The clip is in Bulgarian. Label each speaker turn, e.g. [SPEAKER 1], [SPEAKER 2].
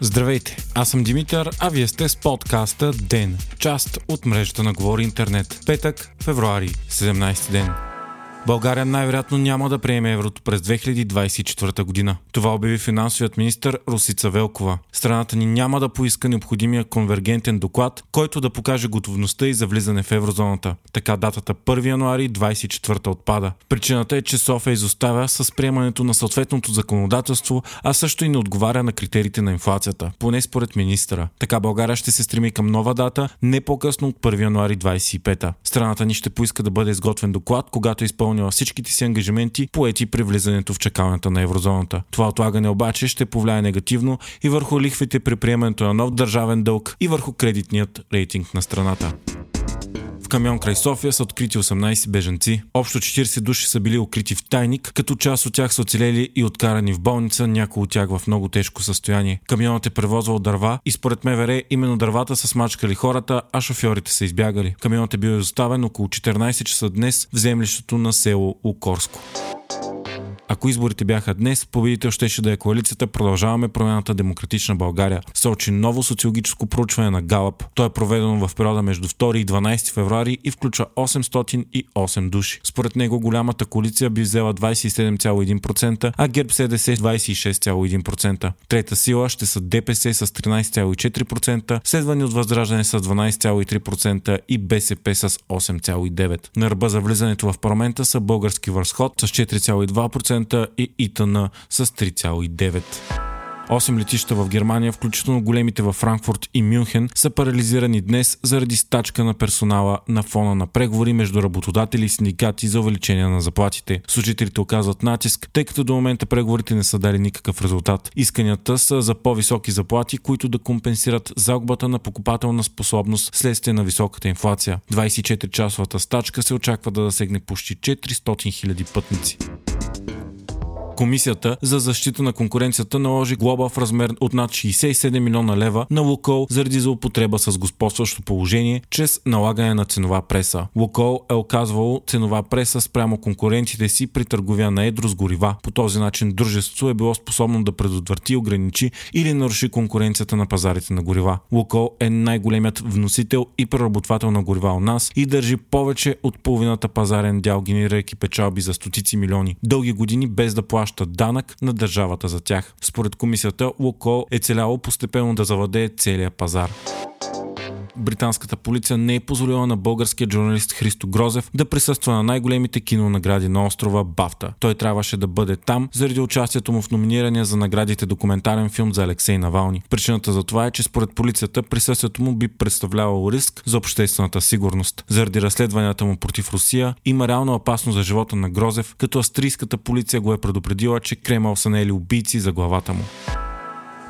[SPEAKER 1] Здравейте, аз съм Димитър, а вие сте с подкаста ДЕН, част от мрежата на Говори Интернет. Петък, февруари, 17 ден. България най-вероятно няма да приеме еврото през 2024 година. Това обяви финансовият министр Русица Велкова. Страната ни няма да поиска необходимия конвергентен доклад, който да покаже готовността и за влизане в еврозоната. Така датата 1 януари 2024 отпада. Причината е, че София изоставя с приемането на съответното законодателство, а също и не отговаря на критериите на инфлацията, поне според министра. Така България ще се стреми към нова дата, не по-късно от 1 януари 2025. Страната ни ще поиска да бъде изготвен доклад, когато е изпълни изпълнила всичките си ангажименти, поети при влизането в чакалната на еврозоната. Това отлагане обаче ще повлияе негативно и върху лихвите при приемането на нов държавен дълг и върху кредитният рейтинг на страната. В камион край София са открити 18 бежанци. Общо 40 души са били укрити в тайник, като част от тях са оцелели и откарани в болница, някои от тях в много тежко състояние. Камионът е превозвал дърва и според МВР именно дървата са смачкали хората, а шофьорите са избягали. Камионът е бил изоставен около 14 часа днес в землището на село Укорско. Ако изборите бяха днес, победител щеше да е коалицията Продължаваме промената Демократична България. Сочи ново социологическо проучване на Галъп. То е проведено в периода между 2 и 12 февруари и включва 808 души. Според него голямата коалиция би взела 27,1%, а ГЕРБ СДС 26,1%. Трета сила ще са ДПС с 13,4%, следвани от Възраждане с 12,3% и БСП с 8,9%. На ръба за влизането в парламента са български възход с 4,2%, 3% и ИТН с 3,9%. 8 летища в Германия, включително големите във Франкфурт и Мюнхен, са парализирани днес заради стачка на персонала на фона на преговори между работодатели и синдикати за увеличение на заплатите. Служителите оказват натиск, тъй като до момента преговорите не са дали никакъв резултат. Исканията са за по-високи заплати, които да компенсират загубата на покупателна способност следствие на високата инфлация. 24-часовата стачка се очаква да засегне почти 400 000 пътници. Комисията за защита на конкуренцията наложи глоба в размер от над 67 милиона лева на Лукол заради злоупотреба с господстващо положение чрез налагане на ценова преса. Лукол е оказвало ценова преса спрямо конкурентите си при търговия на едро с горива. По този начин дружеството е било способно да предотврати, ограничи или наруши конкуренцията на пазарите на горива. Лукол е най-големият вносител и преработвател на горива у нас и държи повече от половината пазарен дял, генерирайки печалби за стотици милиони. Дълги години без да плаща плаща данък на държавата за тях. Според комисията, Лукол е целяло постепенно да завладее целия пазар британската полиция не е позволила на българския журналист Христо Грозев да присъства на най-големите кинонагради на острова Бафта. Той трябваше да бъде там заради участието му в номинирания за наградите документален филм за Алексей Навални. Причината за това е, че според полицията присъствието му би представлявало риск за обществената сигурност. Заради разследванията му против Русия има реална опасност за живота на Грозев, като австрийската полиция го е предупредила, че Кремъл са наели убийци за главата му.